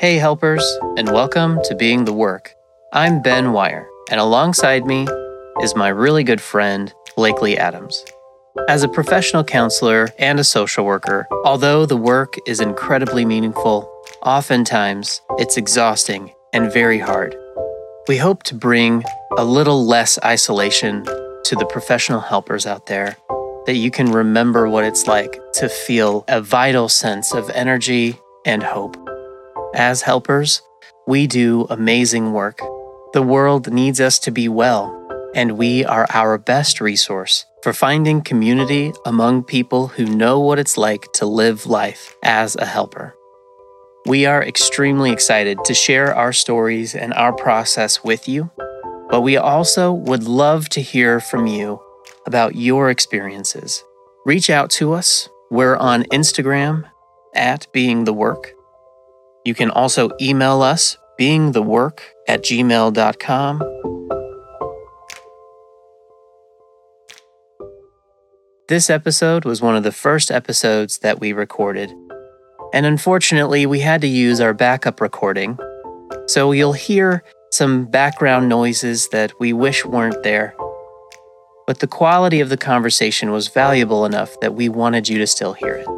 Hey, helpers, and welcome to Being the Work. I'm Ben Wire, and alongside me is my really good friend, Blakely Adams. As a professional counselor and a social worker, although the work is incredibly meaningful, oftentimes it's exhausting and very hard. We hope to bring a little less isolation to the professional helpers out there, that you can remember what it's like to feel a vital sense of energy and hope. As helpers, we do amazing work. The world needs us to be well, and we are our best resource for finding community among people who know what it's like to live life as a helper. We are extremely excited to share our stories and our process with you, but we also would love to hear from you about your experiences. Reach out to us. We're on Instagram at Being the Work. You can also email us beingthework at gmail.com. This episode was one of the first episodes that we recorded, and unfortunately, we had to use our backup recording, so you'll hear some background noises that we wish weren't there. But the quality of the conversation was valuable enough that we wanted you to still hear it.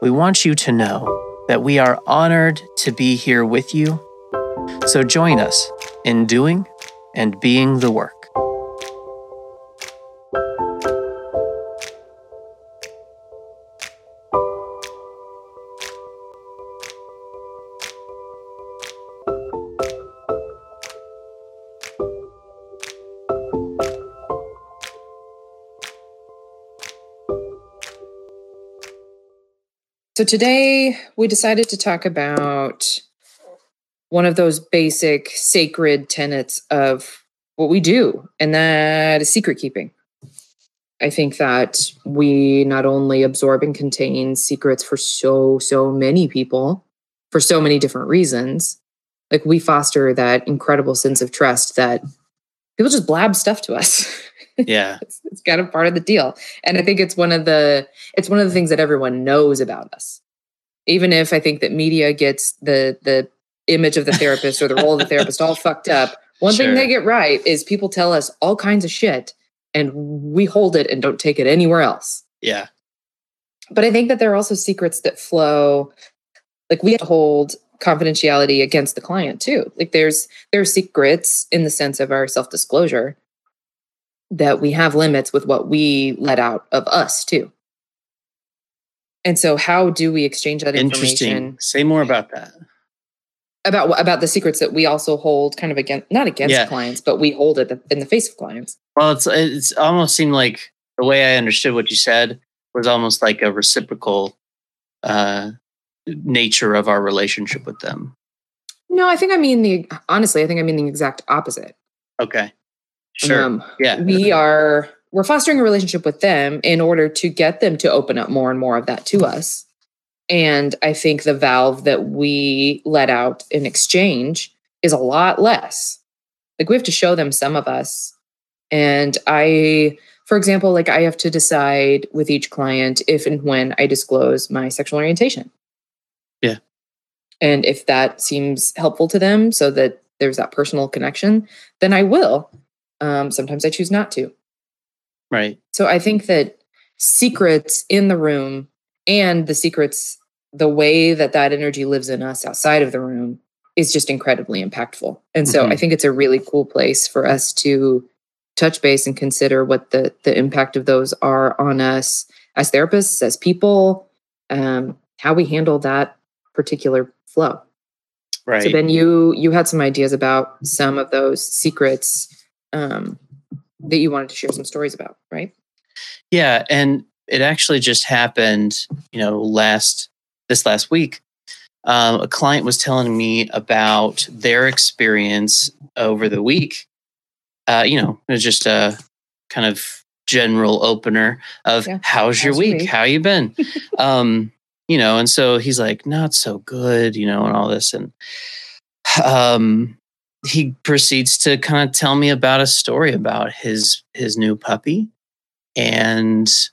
We want you to know that we are honored to be here with you. So join us in doing and being the work. So today we decided to talk about one of those basic sacred tenets of what we do, and that is secret keeping. I think that we not only absorb and contain secrets for so, so many people for so many different reasons, like we foster that incredible sense of trust that people just blab stuff to us. Yeah. it's, it's kind of part of the deal. And I think it's one of the it's one of the things that everyone knows about us. Even if I think that media gets the the image of the therapist or the role of the therapist all fucked up, one Sure. thing they get right is people tell us all kinds of shit and we hold it and don't take it anywhere else. Yeah. But I think that there are also secrets that flow like we have to hold confidentiality against the client too. Like there's there are secrets in the sense of our self-disclosure that we have limits with what we let out of us too. And so how do we exchange that Interesting. information Say more about that. about about the secrets that we also hold kind of against not against Yeah. clients, but we hold it in the face of clients. Well, it's it's almost seemed like the way I understood what you said was almost like a reciprocal uh, nature of our relationship with them. No, I think I mean the honestly, I think I mean the exact opposite. Okay. Sure. Um, yeah. we are we're fostering a relationship with them in order to get them to open up more and more of that to us and i think the valve that we let out in exchange is a lot less like we have to show them some of us and i for example like i have to decide with each client if and when i disclose my sexual orientation Yeah. and if that seems helpful to them so that there's that personal connection then i will um, sometimes I choose not to. Right. So I think that secrets in the room and the secrets, the way that that energy lives in us outside of the room is just incredibly impactful. And so I Mhm. think it's a really cool place for us to touch base and consider what the the impact of those are on us as therapists, as people, um, how we handle that particular flow. Right. So then you you had some ideas about some of those secrets um, that you wanted to share some stories about, right? Yeah, and it actually just happened, you know, last this last week. Um, a client was telling me about their experience over the week. Uh, you know, it was just a kind of general opener of Yeah. how's your How's your week? week?" How you been? um, you know, and so he's like, not so good, you know, and all this. And um he proceeds to kind of tell me about a story about his his new puppy and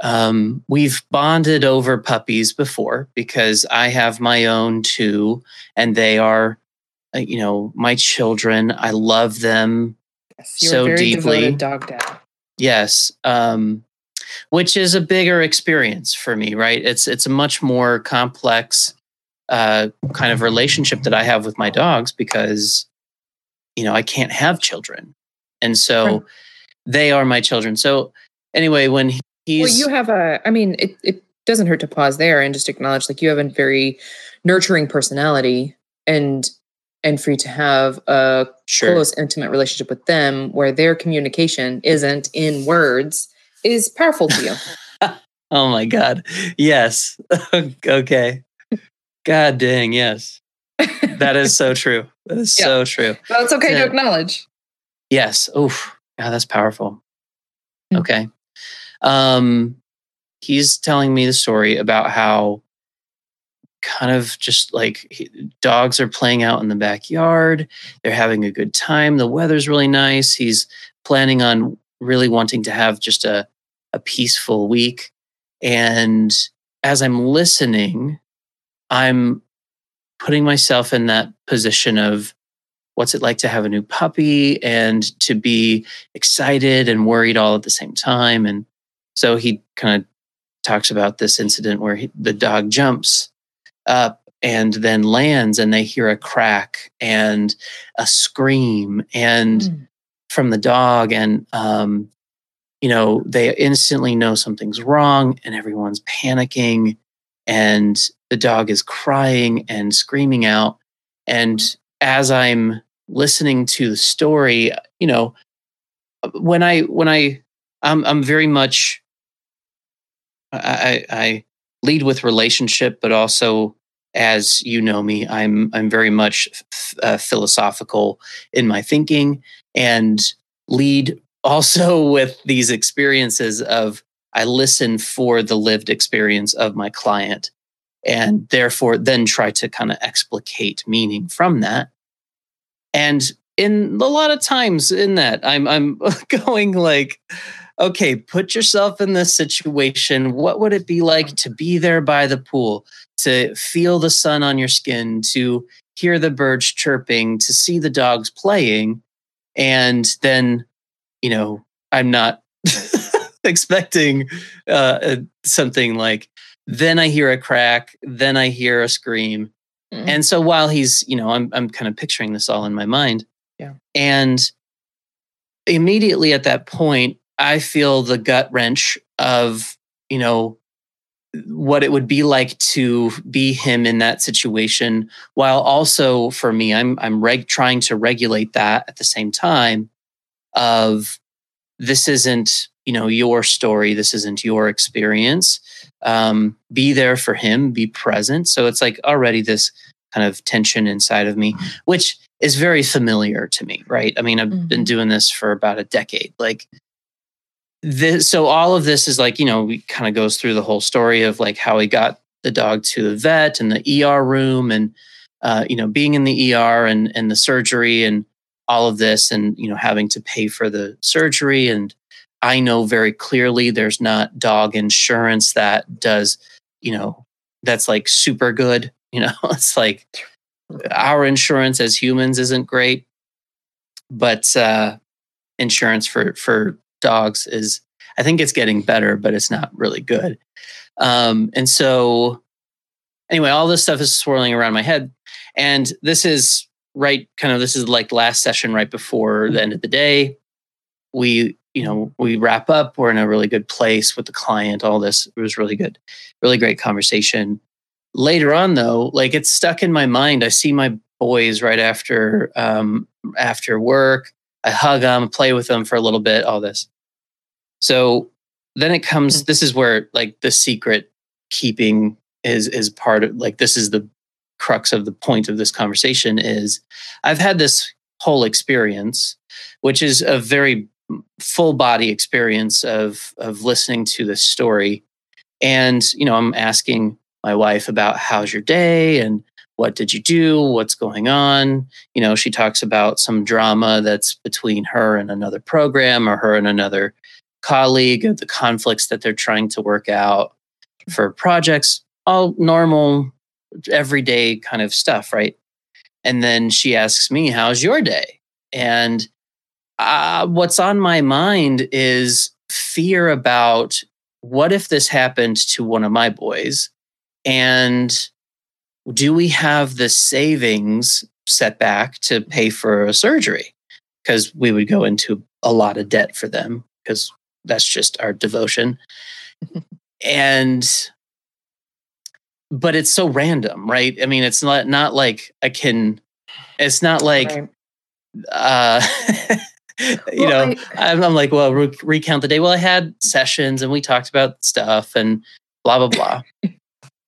um, we've bonded over puppies before because I have my own too, and they are, uh, you know, my children. I love them yes, you're so very deeply. Devoted dog dad. Yes, um, which is a bigger experience for me, right? It's it's a much more complex uh, kind of relationship that I have with my dogs because, you know, I can't have children, and so right. they are my children. So anyway, when he's well, you have a. I mean, it it doesn't hurt to pause there and just acknowledge like you have a very nurturing personality and and free to have a sure. close intimate relationship with them where their communication isn't in words is powerful to you oh my god yes okay god dang yes that is so true that is yeah. so true well it's okay yeah. to acknowledge yes oof yeah that's powerful mm-hmm. okay um, he's telling me the story about how kind of just like he, dogs are playing out in the backyard. They're having a good time. The weather's really nice. He's planning on really wanting to have just a, a peaceful week. And as I'm listening, I'm putting myself in that position of what's it like to have a new puppy and to be excited and worried all at the same time. And so he kind of talks about this incident where he, the dog jumps up and then lands and they hear a crack and a scream and mm. from the dog and um, you know they instantly know something's wrong and everyone's panicking and the dog is crying and screaming out. And as i'm listening to the story you know when i when i i'm, I'm very much I, I lead with relationship, but also as you know me, I'm I'm very much uh, philosophical in my thinking and lead also with these experiences of I listen for the lived experience of my client and therefore then try to kind of explicate meaning from that. And in a lot of times in that I'm I'm going like okay, put yourself in this situation. What would it be like to be there by the pool, to feel the sun on your skin, to hear the birds chirping, to see the dogs playing? And then, you know, I'm not expecting uh, something like, then I hear a crack, then I hear a scream. Mm-hmm. And so while he's, you know, I'm, I'm kind of picturing this all in my mind. Yeah. And immediately at that point, I feel the gut wrench of, you know, what it would be like to be him in that situation while also for me i'm i'm reg- trying to regulate that at the same time of this isn't you know your story this isn't your experience. Um, be there for him be present. So it's like already this kind of tension inside of me which is very familiar to me right? I mean i've mm-hmm. been doing this for about a decade like this, so all of this is like you know we kind of goes through the whole story of like how he got the dog to the vet and the ER room and uh, you know being in the ER and and the surgery and all of this and you know having to pay for the surgery and I know very clearly there's not dog insurance that does you know that's like super good you know it's like our insurance as humans isn't great but uh insurance for for dogs is I think it's getting better, but it's not really good. Um, and so anyway, all this stuff is swirling around my head. And this is right kind of this is like last session right before the end of the day. We, you know, we wrap up, we're in a really good place with the client, all this. It was really good, really great conversation. Later on though, like it's stuck in my mind. I see my boys right after um after work. I hug them, play with them for a little bit, all this. So then it comes, mm-hmm. this is where like the secret keeping is is part of like this is the crux of the point of this conversation is I've had this whole experience, which is a very full body experience of of listening to this story. And, you know, I'm asking my wife about how's your day and what did you do? What's going on? You know, she talks about some drama that's between her and another program or her and another colleague, the conflicts that they're trying to work out for projects, all normal, everyday kind of stuff, right? And then she asks me, How's your day? And uh, what's on my mind is fear about what if this happened to one of my boys? And do we have the savings set back to pay for a surgery? Because we would go into a lot of debt for them because that's just our devotion. and but it's so random, right? I mean, it's not not like I can it's not like right. uh you well, know, I, am like, well, re- recount the day. Well, I had sessions and we talked about stuff and blah blah blah.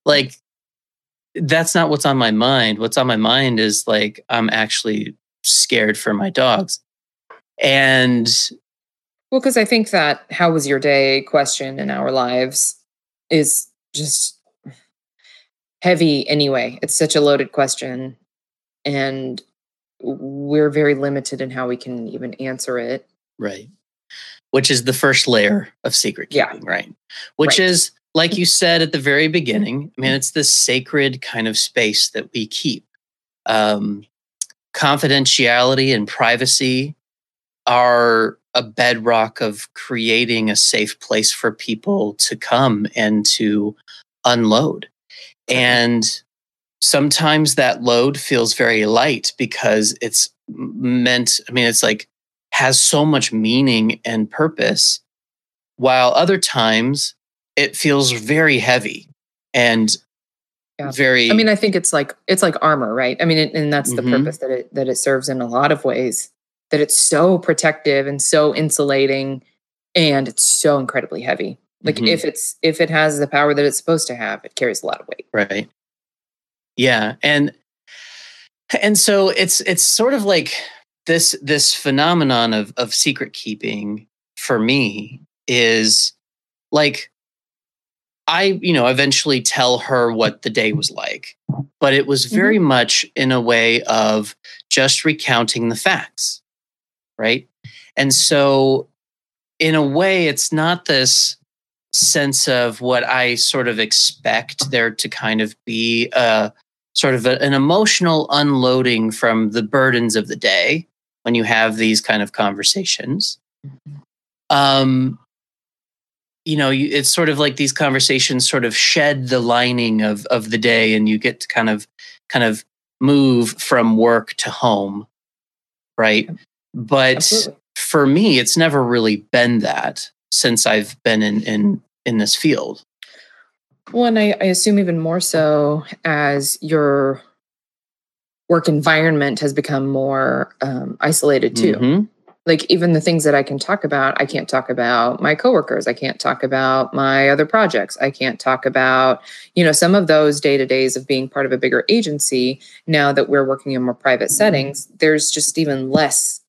like that's not what's on my mind. What's on my mind is like I'm actually scared for my dogs. And well, because I think that how was your day question in our lives is just heavy anyway. It's such a loaded question. And we're very limited in how we can even answer it. Right. Which is the first layer of secret keeping, yeah. right? Which right. is like you said at the very beginning, I mean, it's the sacred kind of space that we keep. Um, confidentiality and privacy are a bedrock of creating a safe place for people to come and to unload. And sometimes that load feels very light because it's meant, I mean, it's like has so much meaning and purpose, while other times it feels very heavy and yeah. very i mean i think it's like it's like armor right i mean it, and that's mm-hmm. the purpose that it that it serves in a lot of ways that it's so protective and so insulating and it's so incredibly heavy like mm-hmm. if it's if it has the power that it's supposed to have it carries a lot of weight right yeah and and so it's it's sort of like this this phenomenon of of secret keeping for me is like I, you know, eventually tell her what the day was like, but it was very mm-hmm. much in a way of just recounting the facts, right? And so, in a way, it's not this sense of what I sort of expect there to kind of be a sort of a, an emotional unloading from the burdens of the day when you have these kind of conversations. Um, you know you, it's sort of like these conversations sort of shed the lining of of the day and you get to kind of kind of move from work to home right but Absolutely. for me it's never really been that since i've been in in in this field well and i, I assume even more so as your work environment has become more um, isolated too mm-hmm like even the things that I can talk about, I can't talk about my coworkers. I can't talk about my other projects. I can't talk about, you know, some of those day to days of being part of a bigger agency. Now that we're working in more private settings, there's just even less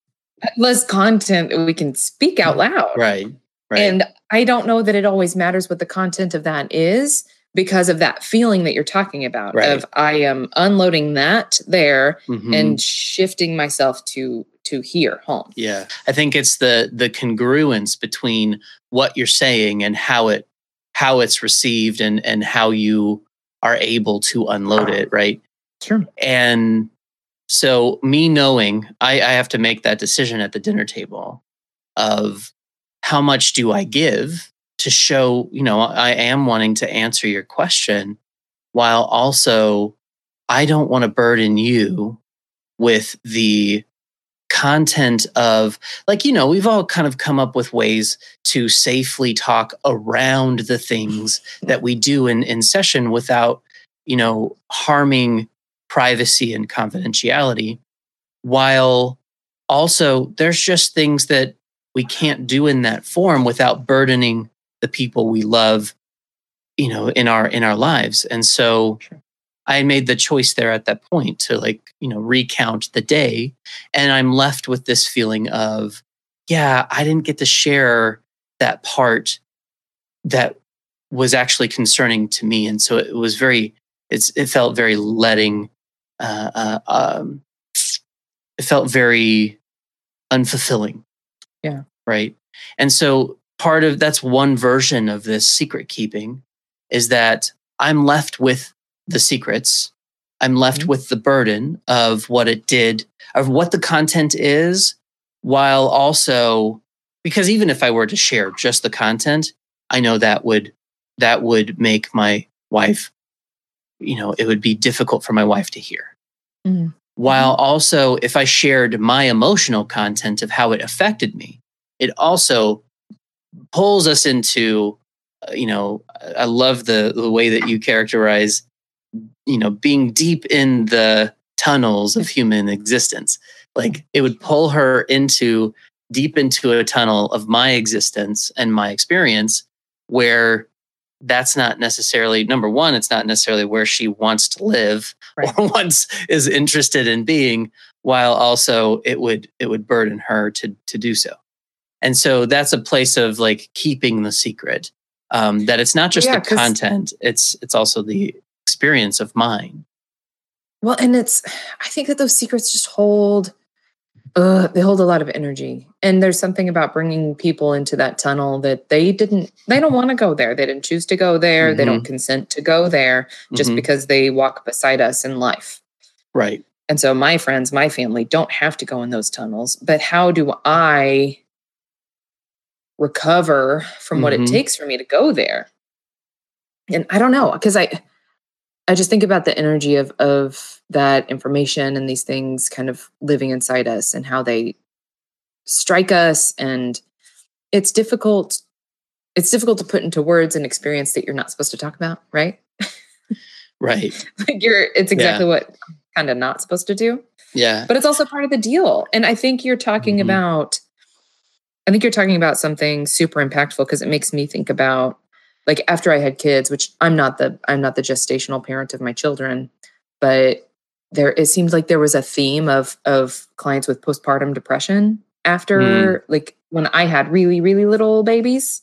less content that we can speak out loud. Right. Right. And I don't know that it always matters what the content of that is because of that feeling that you're talking about right. of I am unloading that there mm-hmm. and shifting myself to to here home. Yeah. I think it's the the congruence between what you're saying and how it how it's received and and how you are able to unload it, right? Sure. And so me knowing I, I have to make that decision at the dinner table of how much do I give to show, you know, I am wanting to answer your question while also I don't want to burden you with the content of like you know we've all kind of come up with ways to safely talk around the things that we do in in session without you know harming privacy and confidentiality while also there's just things that we can't do in that form without burdening the people we love you know in our in our lives. And so sure. i made the choice there at that point to like you know recount the day. And i'm left with this feeling of yeah i didn't get to share that part that was actually concerning to me. And so it was very it's it felt very letting uh, uh um it felt very unfulfilling yeah right and so part of that's one version of this secret keeping is that I'm left with the secrets. I'm left Mhm. with the burden of what it did, of what the content is, while also because even if I were to share just the content, I know that would that would make my wife, you know, it would be difficult for my wife to hear. Mhm. While also, if I shared my emotional content of how it affected me, it also pulls us into, uh, you know, I love the the way that you characterize, you know, being deep in the tunnels of human existence. Like it would pull her into deep into a tunnel of my existence and my experience where that's not necessarily number one it's not necessarily where she wants to live Right. or wants is interested in being while also it would it would burden her to to do so and so that's a place of like keeping the secret um that it's not just Yeah, the content it's it's also the experience of mine Well, and it's, I think that those secrets just hold, uh, they hold a lot of energy. And there's something about bringing people into that tunnel that they didn't, they don't want to go there. They didn't choose to go there. They don't consent to go there just Mhm. because they walk beside us in life. right And so my friends, my family don't have to go in those tunnels. But how do I recover from what it Mhm. takes for me to go there? And I don't know, because I I just think about the energy of of that information and these things kind of living inside us and how they strike us. And it's difficult it's difficult to put into words an experience that you're not supposed to talk about, right? right. Like you're it's exactly what kind of not supposed to do. Yeah. But it's also part of the deal. And i think you're talking Mhm. about i think you're talking about something super impactful because it makes me think about like after i had kids which i'm not the i'm not the gestational parent of my children but there it seems like there was a theme of of clients with postpartum depression after like when i had really really little babies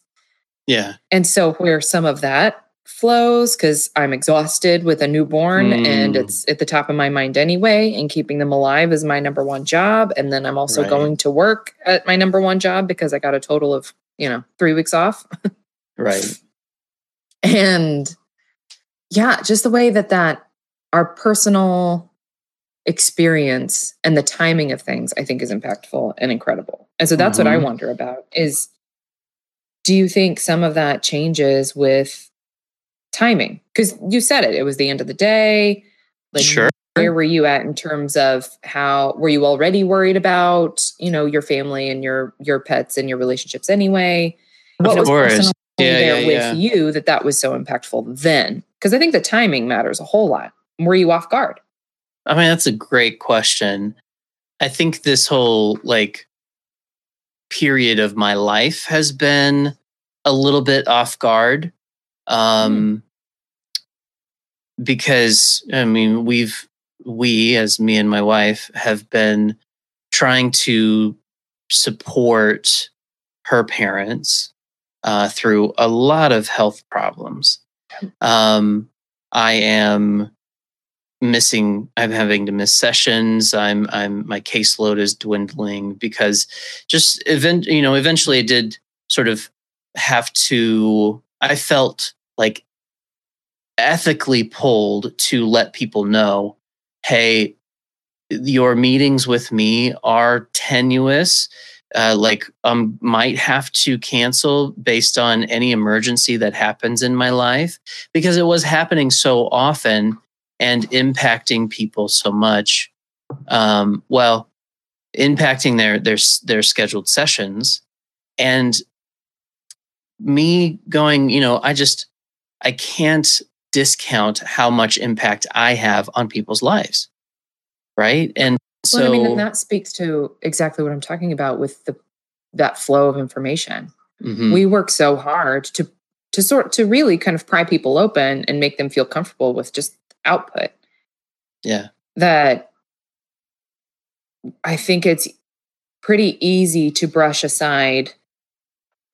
yeah and so where some of that flows because I'm exhausted with a newborn and Mm. it's at the top of my mind anyway. And keeping them alive is my number one job. And then I'm also Right. going to work at my number one job because I got a total of, you know, three weeks off. right and yeah, just the way that that our personal experience and the timing of things I think is impactful and incredible. And so that's what I Mhm. wonder about is do you think some of that changes with timing? Cuz you said it, it was the end of the day. Like sure where were you at in terms of how were you already worried about, you know, your family and your your pets and your relationships anyway? Of What was course. personally Yeah, there yeah, with yeah. you that that was so impactful then? Because I think the timing matters a whole lot. Were you off guard? I mean, that's a great question. I think this whole like period of my life has been a little bit off guard. Um, because I mean, we've, we, as me and my wife, have been trying to support her parents uh, through a lot of health problems. Um, I am missing i'm having to miss sessions i'm i'm my caseload is dwindling because just event you know eventually i did sort of have to i felt like ethically pulled to let people know hey your meetings with me are tenuous uh, like um might have to cancel based on any emergency that happens in my life because it was happening so often and impacting people so much. Um, well impacting their their their scheduled sessions and me going you know i just i can't discount how much impact i have on people's lives right? And so well, I mean, and that speaks to exactly what I'm talking about with the that flow of information. mhm, We work so hard to to sort to really kind of pry people open and make them feel comfortable with just output. yeah that I think it's pretty easy to brush aside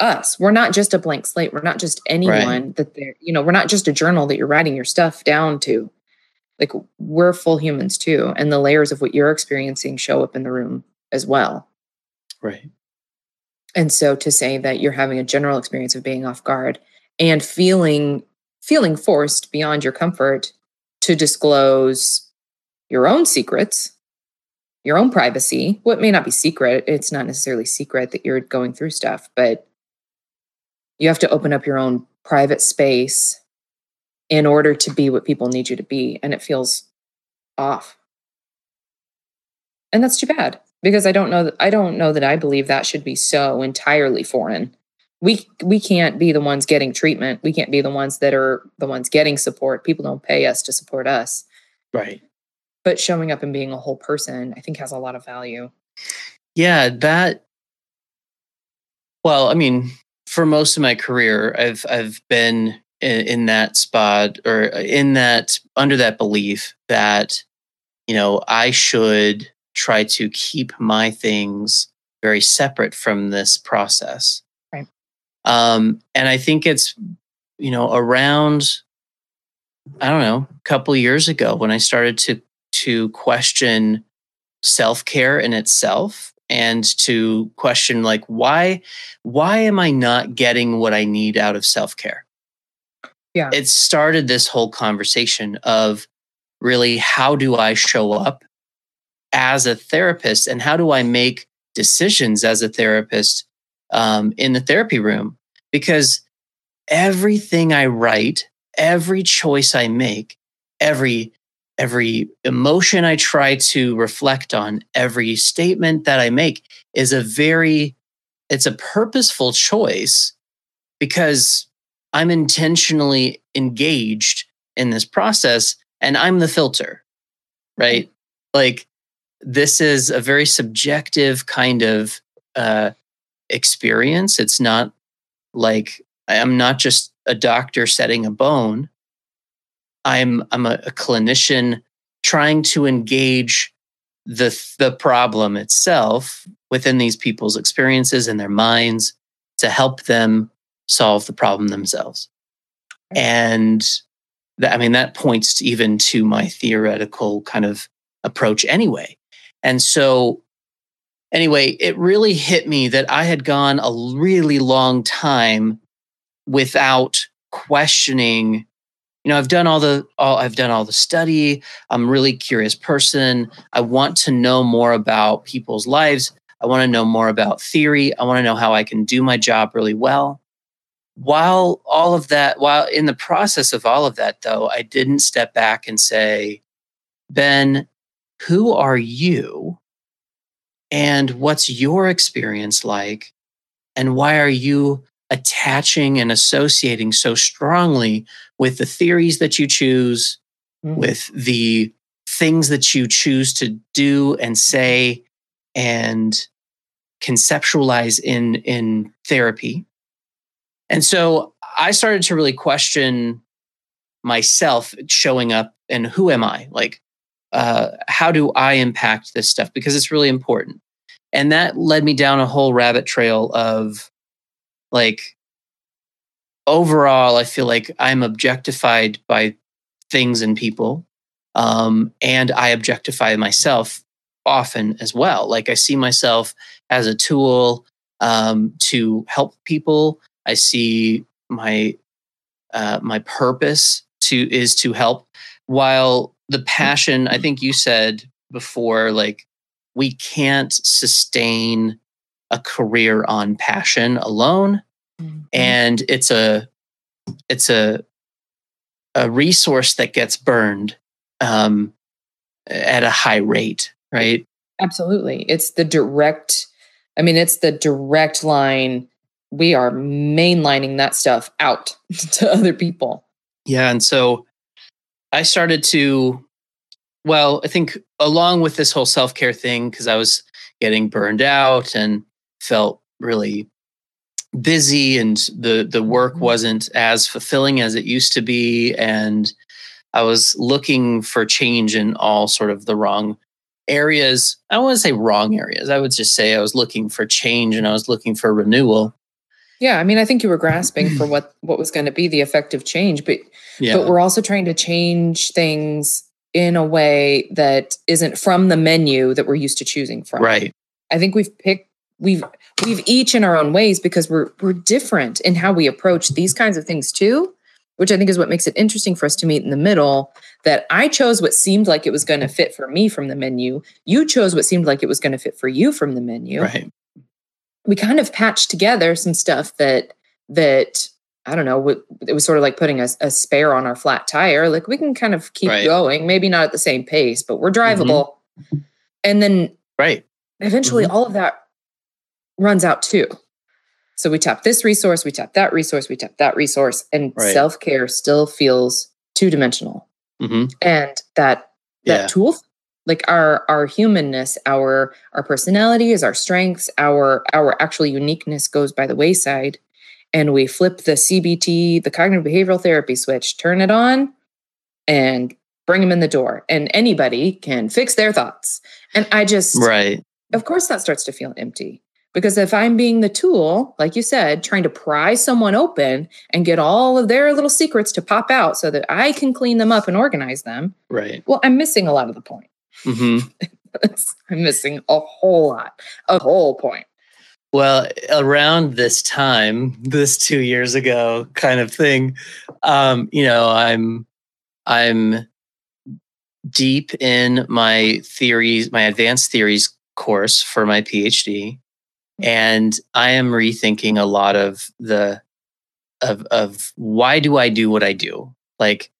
us. We're not just a blank slate. We're not just anyone that they're, you know, we're not just a journal that you're writing your stuff down to. Like we're full humans too. And the layers of what you're experiencing show up in the room as well. right And so to say that you're having a general experience of being off guard and feeling feeling forced beyond your comfort to disclose your own secrets, your own privacy. What may not be secret, it's not necessarily secret that you're going through stuff, but you have to open up your own private space in order to be what people need you to be. And it feels off. And that's too bad because I don't know that I don't know that I believe that should be so entirely foreign. We we can't be the ones getting treatment. We can't be the ones that are the ones getting support. People don't pay us to support us. Right. But showing up and being a whole person, I think has a lot of value. Yeah, that well, I mean, for most of my career, I've I've been in, in that spot or in that under that belief that you know I should try to keep my things very separate from this process. Right. Um, and I think it's, you know, around, I don't know, a couple years ago when I started to to question self-care in itself and to question like why why am I not getting what I need out of self-care? Yeah. It started this whole conversation of really how do I show up as a therapist and how do I make decisions as a therapist um, in the therapy room? Because everything I write, every choice I make, every every emotion I try to reflect on, every statement that I make is a very it's a purposeful choice because I'm intentionally engaged in this process and I'm the filter, right? Like this is a very subjective kind of uh, experience. It's not like I'm not just a doctor setting a bone. I'm I'm a, a clinician trying to engage the the problem itself within these people's experiences and their minds to help them solve the problem themselves. And that, I mean that points even to my theoretical kind of approach anyway and so, anyway, it really hit me that I had gone a really long time without questioning. You know, I've done all the all I've done all the study. I'm a really curious person. I want to know more about people's lives. I want to know more about theory. I want to know how I can do my job really well. While all of that, while in the process of all of that, though, I didn't step back and say, Ben, who are you? And what's your experience like? And why are you attaching and associating so strongly with the theories that you choose mm. with the things that you choose to do and say and conceptualize in in therapy and so i started to really question myself showing up and who am i like uh, how do I impact this stuff? Because it's really important. And that led me down a whole rabbit trail of like, overall, I feel like I'm objectified by things and people. Um, and I objectify myself often as well. Like, I see myself as a tool um, to help people. I see my uh, my purpose to is to help while the passion, I think you said before, like we can't sustain a career on passion alone. Mm-hmm. And it's a it's a a resource that gets burned um, at a high rate, right? Absolutely. It's the direct, I mean, it's the direct line. We are mainlining that stuff out to other people. Yeah. And so I started to, well, I think along with this whole self care thing, because I was getting burned out and felt really busy and the the work mm-hmm. wasn't as fulfilling as it used to be and i was looking for change in all sort of the wrong areas i don't want to say wrong areas i would just say i was looking for change and i was looking for renewal yeah, I mean, I think you were grasping for what what was going to be the effective change, but yeah. but we're also trying to change things in a way that isn't from the menu that we're used to choosing from. Right. I think we've picked we've we've each in our own ways because we're we're different in how we approach these kinds of things too which i think is what makes it interesting for us to meet in the middle that i chose what seemed like it was going to fit for me from the menu you chose what seemed like it was going to fit for you from the menu Right. We kind of patched together some stuff that that I don't know. It was sort of like putting a, a spare on our flat tire. Like we can kind of keep Right. going, maybe not at the same pace, but we're drivable. And then Right. eventually, all of that runs out too. So we tap this resource, we tap that resource, we tap that resource, and Right. self care still feels two dimensional. hmm And that that Yeah. tool like our our humanness our our personalities our strengths our our actual uniqueness goes by the wayside. And we flip the cbt the cognitive behavioral therapy switch turn it on and bring them in the door. And anybody can fix their thoughts. And i just Right. of course that starts to feel empty. Because if i'm being the tool like you said trying to pry someone open and get all of their little secrets to pop out so that i can clean them up and organize them Right. well i'm missing a lot of the point hmm i'm missing a whole lot a whole point Well, around this time, this two years ago kind of thing, um, you know, I'm I'm deep in my theories, my advanced theories course for my PhD, and I am rethinking a lot of the of of why do I do what I do? Like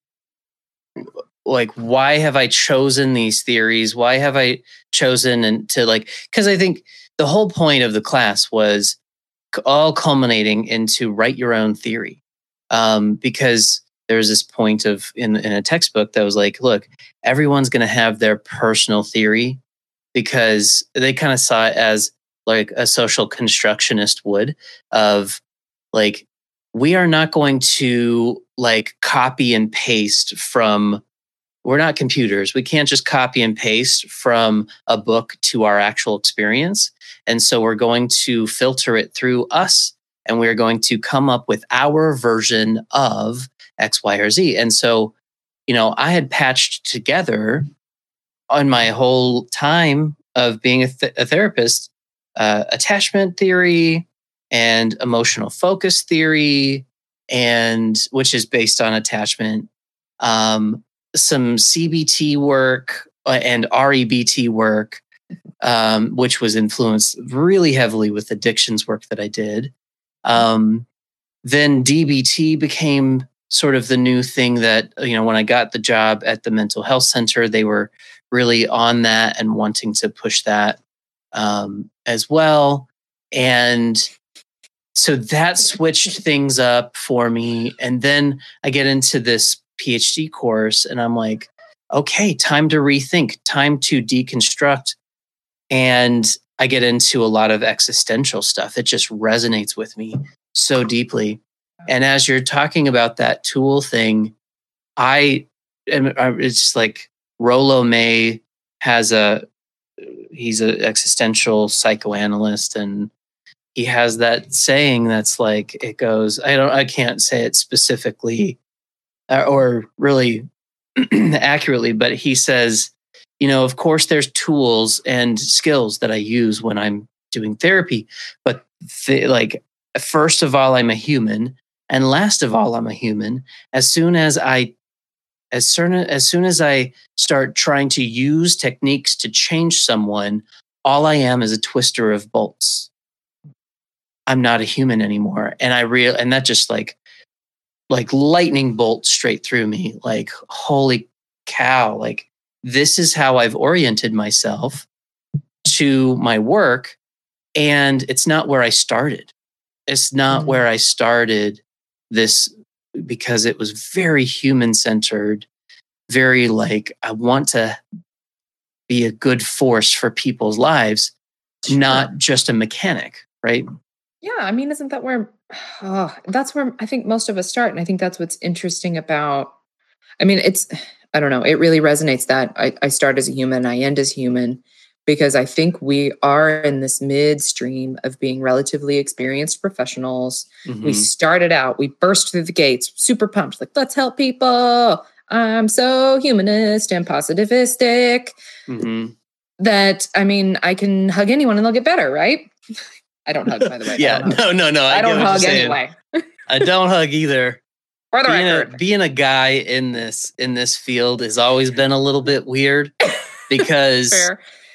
like why have I chosen these theories? Why have I chosen and to like because I think the whole point of the class was all culminating into write your own theory um, because there's this point of in, in a textbook that was like look everyone's going to have their personal theory because they kind of saw it as like a social constructionist would of like we are not going to like copy and paste from we're not computers we can't just copy and paste from a book to our actual experience and so we're going to filter it through us and we're going to come up with our version of X, Y, or Z. And so, you know, I had patched together on my whole time of being a, th- a therapist uh, attachment theory and emotional focus theory, and which is based on attachment, um, some CBT work uh, and REBT work um, which was influenced really heavily with addictions work that I did. Um, then DBT became sort of the new thing that, you know, when I got the job at the mental health center, they were really on that and wanting to push that um, as well. And so that switched things up for me. And then I get into this PhD course and I'm like, okay, time to rethink, time to deconstruct and I get into a lot of existential stuff. It just resonates with me so deeply. And as you're talking about that tool thing, I am it's like Rollo May has a he's an existential psychoanalyst and he has that saying that's like it goes I don't I can't say it specifically Uh, or really accurately but he says you know, of course, there's tools and skills that I use when I'm doing therapy, but th- like, first of all, I'm a human, and last of all, I'm a human. As soon as I, as soon as soon as I start trying to use techniques to change someone, all I am is a twister of bolts. I'm not a human anymore, and I real and that just like, like lightning bolt straight through me. Like, holy cow! Like this is how I've oriented myself to my work. And it's not where I started. It's not Mhm. where I started this because it was very human centered, very like, I want to be a good force for people's lives, not just a mechanic, right? Yeah, I mean, isn't that where oh, that's where I think most of us start, and I think that's what's interesting about. I mean, it's I don't know. It really resonates that I, I start as a human, I end as human, because I think we are in this midstream of being relatively experienced professionals. We Mhm. started out, we burst through the gates, super pumped, like let's help people. I'm so humanist and positivistic. Mhm. that I mean, I can hug anyone and they'll get better, right? I don't hug, by the way. yeah, I no, no, no. I get don't hug anyway. I don't hug either. For the being a, being a guy in this in this field has always been a little bit weird because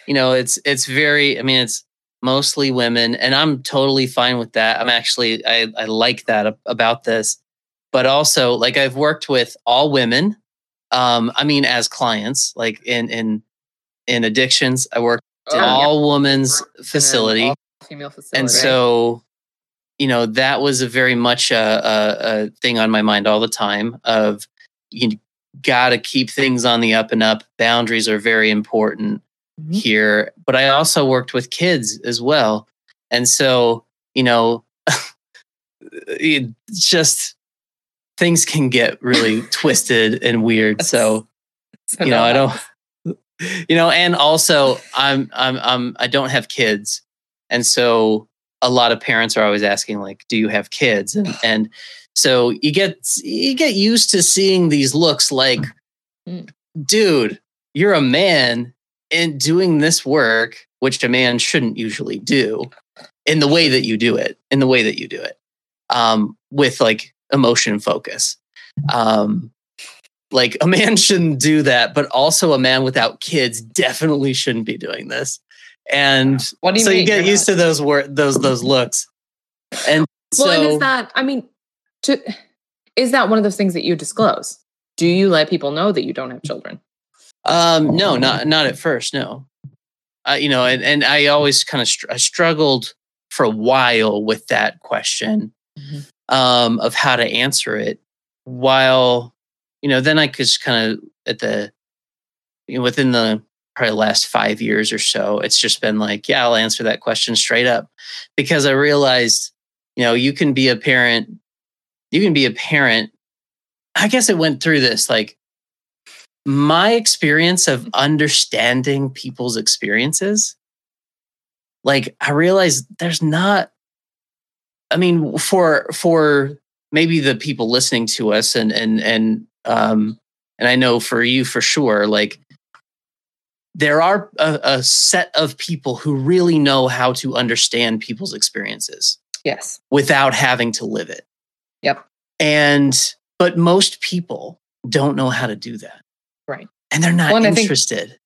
you know it's it's very i mean it's mostly women and i'm totally fine with that i'm actually i, I like that about this but also like i've worked with all women um i mean as clients like in in in addictions i worked in Oh, yeah. all women's facility. All-female facility. and so you know that was a very much a, a, a thing on my mind all the time of you got to keep things on the up and up. Boundaries are very important Mhm. here. But i also worked with kids as well. And so you know it's just things can get really twisted and weird. So So you know i don't you know and also i'm i'm i'm i don't have kids and so a lot of parents are always asking like do you have kids? And and so you get you get used to seeing these looks like Mm. dude you're a man and doing this work which a man shouldn't usually do in the way that you do it in the way that you do it um with like emotion focus. Um like a man shouldn't do that but also a man without kids definitely shouldn't be doing this and What do you so mean? you get used to those wor- those those looks and Well, and so is that I mean, to, is that one of those things that you disclose? Do you let people know that you don't have children? um no not not at first no uh, you know and, and i always kind of str- I struggled for a while with that question Mhm. um of how to answer it while you know then i could just kind of at the you know, within the probably last five years or so it's just been like yeah i'll answer that question straight up. Because i realized you know you can be a parent you can be a parent i guess it went through this like my experience of understanding people's experiences like i realized there's not i mean for for maybe the people listening to us and and and um and i know for you for sure like there are a, a set of people who really know how to understand people's experiences Yes. without having to live it Yep. and but most people don't know how to do that Right. and they're not Well, and I think- interested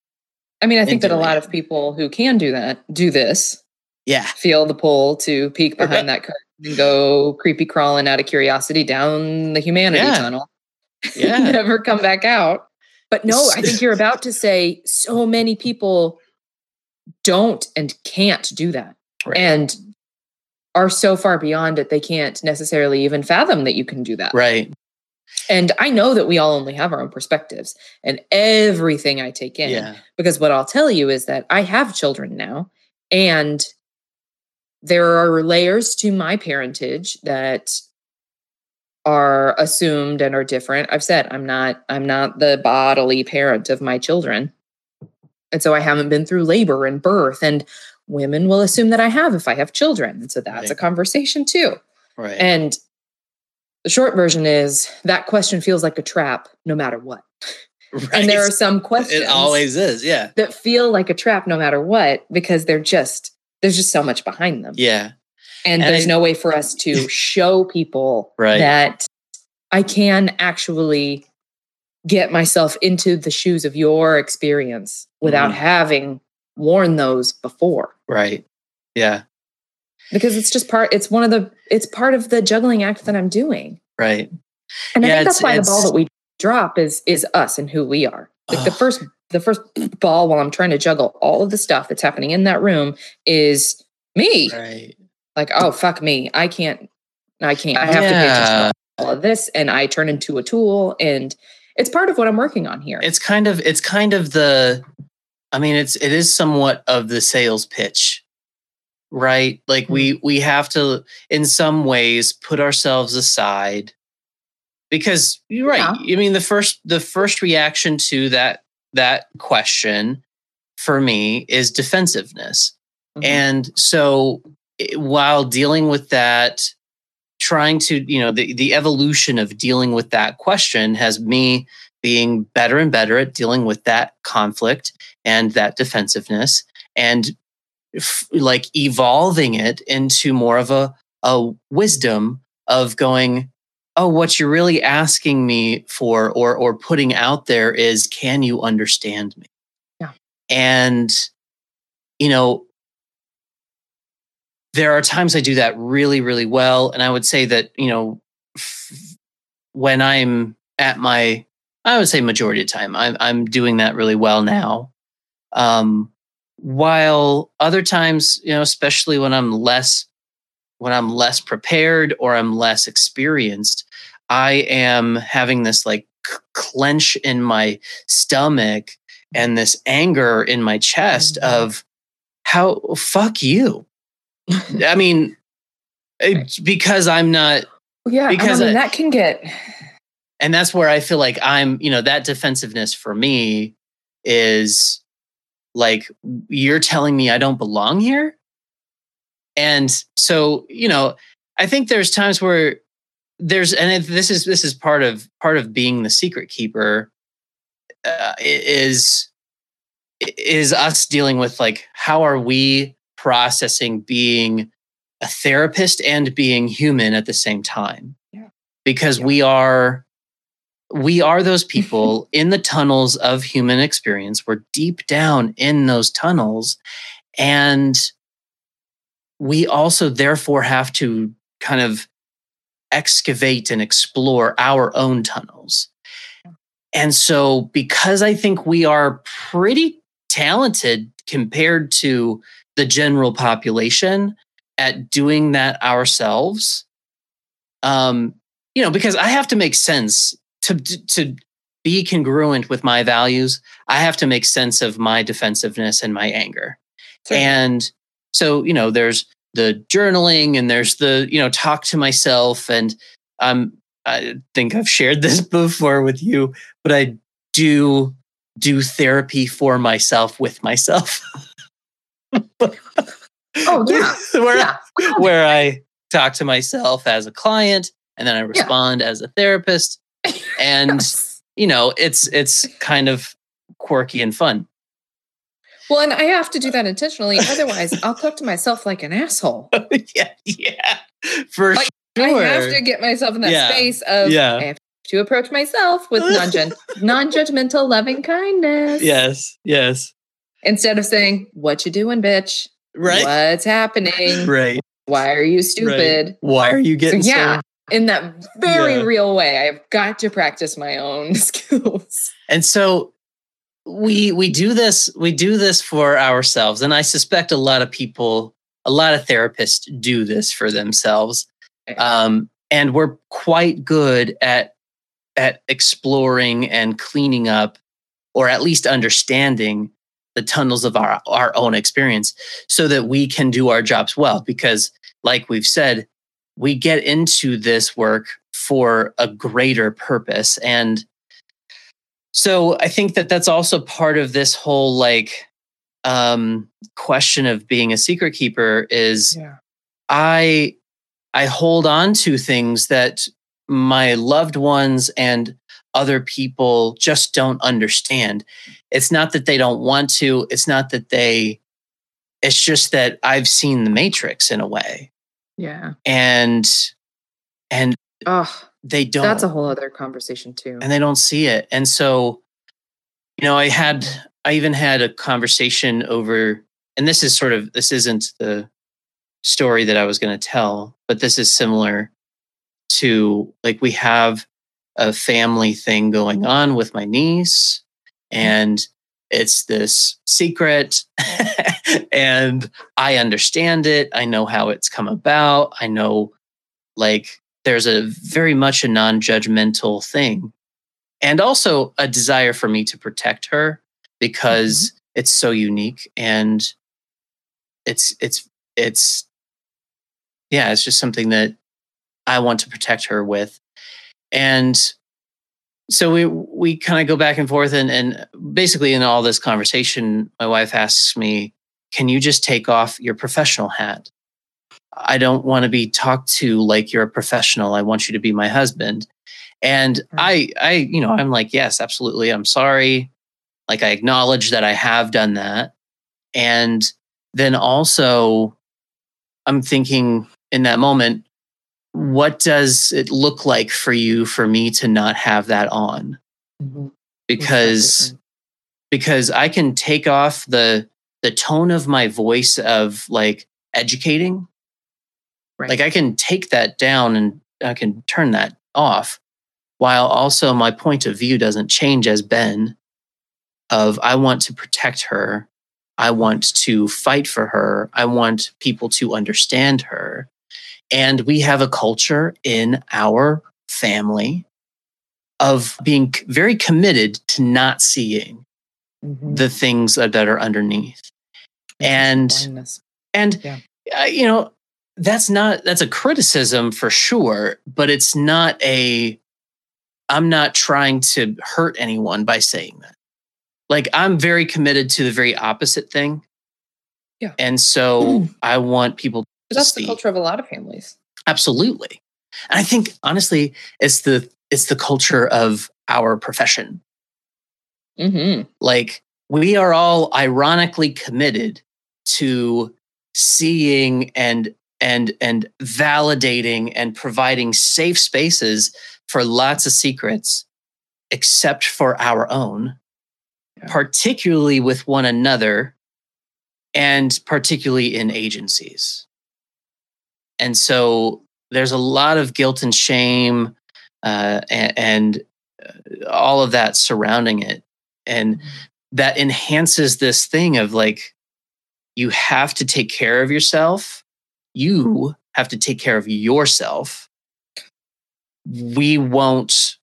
I mean, I think that a lot it. of people who can do that do this, yeah feel the pull to peek behind that curtain and go creepy crawling out of curiosity down the humanity Yeah. tunnel. yeah Never come back out. But no, I think you're about to say so many people don't and can't do that. Right. And are so far beyond it, they can't necessarily even fathom that you can do that. right And I know that we all only have our own perspectives and everything I take in. yeah Because what I'll tell you is that I have children now, and there are layers to my parentage that are assumed and are different. I've said I'm not I'm not the bodily parent of my children. And so I haven't been through labor and birth and women will assume that I have if I have children. And so that's a conversation too. right And the short version is that question feels like a trap no matter what. right. And there are some questions it always is yeah that feel like a trap no matter what because they're just there's just so much behind them. yeah And, And there's I- no way for us to show people Right. that I can actually get myself into the shoes of your experience without Mhm. having worn those before. right yeah Because it's just part it's one of the it's part of the juggling act that I'm doing. right And I think that's why the ball that we drop is is us and who we are. Like the first the first ball while I'm trying to juggle all of the stuff that's happening in that room is me. right Like, oh fuck me. I can't I can't. I have to pay attention to all of this and I turn into a tool and it's part of what I'm working on here. it's kind of it's kind of the i mean it's it is somewhat of the sales pitch right like Hmm. we we have to in some ways put ourselves aside because you're right i mean the first the first reaction to that that question for me is defensiveness Mhm. and so Eh, while dealing with that trying to you know the, the evolution of dealing with that question has me being better and better at dealing with that conflict and that defensiveness and f- like evolving it into more of a, a wisdom of going, oh, what you're really asking me for or or putting out there is, can you understand me? Yeah. And you know, there are times I do that really, really well. And I would say that, you know, f- when I'm at my, I would say majority of time, I'm, I'm doing that really well now. Um, while other times, you know, especially when I'm less, when I'm less prepared or I'm less experienced, I am having this like c- clench in my stomach and this anger in my chest Mhm. of how fuck you. I mean, it- because I'm not, yeah, Because I mean, I- that can get and that's where I feel like I'm, you know, that defensiveness for me is like, you're telling me I don't belong here. And so, you know, I think there's times where there's, and this is, this is part of, part of being the secret keeper uh, is, is us dealing with like, how are we processing being a therapist and being human at the same time? Yeah. Because Yeah. we are, we are those people in the tunnels of human experience. We're deep down in those tunnels. And we also, therefore, have to kind of excavate and explore our own tunnels. And so, because I think we are pretty talented compared to the general population at doing that ourselves, um, you know, because I have to make sense to to be congruent with my values. I have to make sense of my defensiveness and my anger. And so, you know, there's the journaling and there's the, you know, talk to myself. And um, I think I've shared this before with you, but I do do therapy for myself with myself. Oh yeah, where, yeah. where I talk to myself as a client and then I respond as a therapist. And Yes. you know, it's it's kind of quirky and fun. Well, and I have to do that intentionally. Otherwise, I'll talk to myself like an asshole. yeah, yeah. For Like, sure. I have to get myself in that Yeah. space of Yeah. I have to approach myself with non non-judgmental loving kindness. yes, yes. Instead of saying, What you doing, bitch? Right. What's happening? Right. Why are you stupid? Why are you So, getting yeah, in that very Yeah. real way. I've got to practice my own skills. and so we we do this we do this for ourselves and i suspect a lot of people a lot of therapists do this for themselves um, and we're quite good at at exploring and cleaning up or at least understanding the tunnels of our our own experience so that we can do our jobs well because like we've said we get into this work for a greater purpose and so i think that that's also part of this whole like um question of being a secret keeper is Yeah. I I hold on to things that my loved ones and other people just don't understand. It's not that they don't want to, it's not that they it's just that I've seen the matrix in a way. Yeah. And and Oh, they don't that's a whole other conversation too. and they don't see it. And so, you know, I had, I even had a conversation over, and this is sort of, this isn't the story that I was going to tell, but this is similar to like we have a family thing going on with my niece, and it's this secret, and I understand it. I know how it's come about. I know, like, there's a very much a non-judgmental thing and also a desire for me to protect her because mm-hmm. it's so unique and it's it's it's yeah it's just something that i want to protect her with and so we we kind of go back and forth and and basically in all this conversation my wife asks me can you just take off your professional hat I don't want to be talked to like you're a professional. I want you to be my husband. And mm-hmm. I, I, you know, I'm like, yes, absolutely. I'm sorry. Like I acknowledge that I have done that. And then also I'm thinking in that moment, what does it look like for you for me to not have that on? Mm-hmm. Because because I can take off the the tone of my voice of like educating. Right. Like I can take that down and I can turn that off while also my point of view doesn't change as Ben of I want to protect her. I want to fight for her. I want people to understand her. And we have a culture in our family of being very committed to not seeing mm-hmm. the things that are underneath. And, and, yeah. uh, you know, that's not, that's a criticism for sure, but it's not a, I'm not trying to hurt anyone by saying that. Like I'm very committed to the very opposite thing. Yeah. And so I want people that's see. the culture of a lot of families. Absolutely. And I think honestly, it's the it's the culture of our profession. Mm-hmm. Like we are all ironically committed to seeing and and and validating and providing safe spaces for lots of secrets except for our own yeah. particularly with one another and particularly in agencies and so there's a lot of guilt and shame uh, and, and uh, all of that surrounding it. And mm-hmm. that enhances this thing of like you have to take care of yourself. You have to take care of yourself. We won't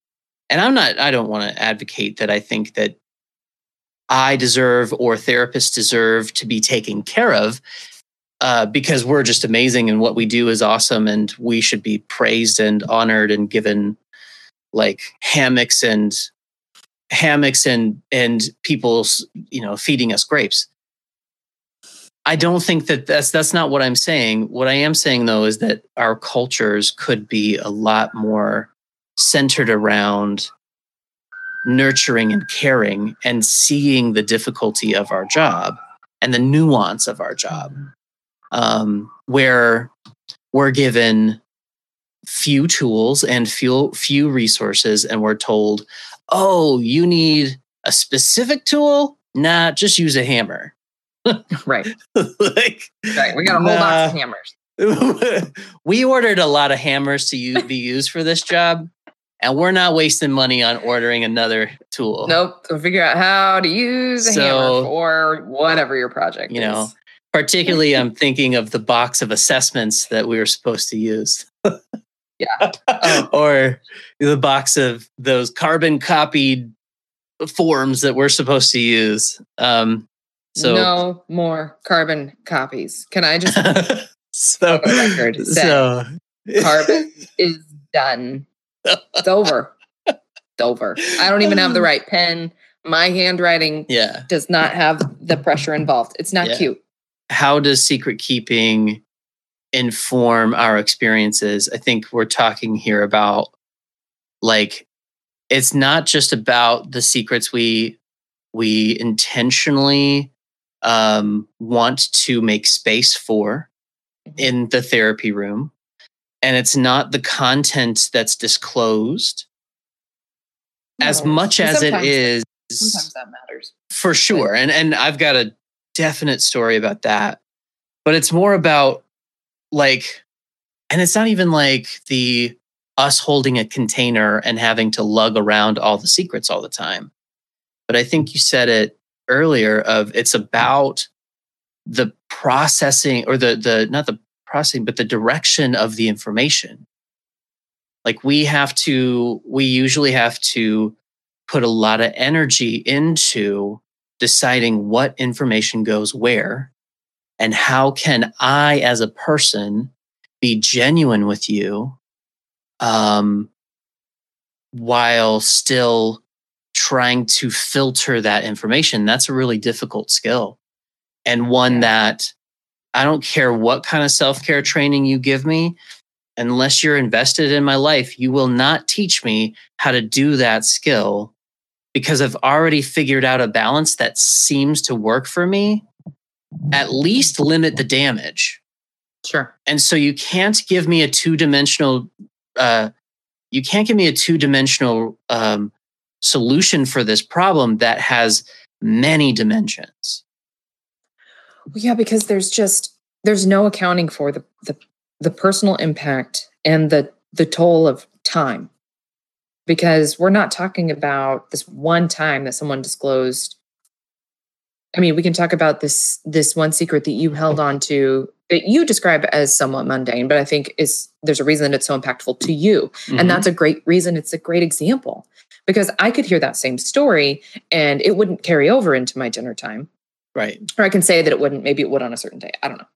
and i'm not i don't want to advocate that i think that i deserve or therapists deserve to be taken care of uh, because we're just amazing and what we do is awesome and we should be praised and honored and given like hammocks and hammocks and and people's you know feeding us grapes. I don't think that that's that's not what i'm saying. What i am saying though is that our cultures could be a lot more centered around nurturing and caring and seeing the difficulty of our job and the nuance of our job um, where we're given few tools and few few resources and we're told oh you need a specific tool? Nah just use a hammer. Right. Like right we got a whole nah. box of hammers. We ordered a lot of hammers to use, be used for this job and we're not wasting money on ordering another tool. Nope we'll figure out how to use a so, hammer for whatever your project you is. know particularly i'm thinking of the box of assessments that we were supposed to use. Yeah. Oh. or the box of those carbon copied forms that we're supposed to use. Um so no more carbon copies. Can i just so record so carbon is done. It's over. It's over. I don't even have the right pen. My handwriting yeah. does not have the pressure involved. It's not yeah. cute how does secret keeping inform our experiences? I think we're talking here about like it's not just about the secrets we we intentionally um, want to make space for in the therapy room. And it's not the content that's disclosed no, as much as it is sometimes that matters. for sure. And and i've got a definite story about that. But it's more about like, and it's not even like the us holding a container and having to lug around all the secrets all the time. But I think you said it earlier of it's about the processing or the the not the processing but the direction of the information like we have to we usually have to put a lot of energy into deciding what information goes where and how can I, as a person, be genuine with you um, while still trying to filter that information. That's a really difficult skill and one that I don't care what kind of self care training you give me. unless you're invested in my life, you will not teach me how to do that skill because I've already figured out a balance that seems to work for me. At least limit the damage. Sure. And so you can't give me a two dimensional, uh, you can't give me a two dimensional um, solution for this problem that has many dimensions. Yeah, because there's just there's no accounting for the the, the personal impact and the the toll of time. Because we're not talking about this one time that someone disclosed. I mean, we can talk about this this one secret that you held on to that you describe as somewhat mundane, but I think is there's a reason it's so impactful to you. Mm-hmm. And that's a great reason. It's a great example because I could hear that same story and it wouldn't carry over into my dinner time. Right. Or I can say that it wouldn't, maybe it would on a certain day. I don't know.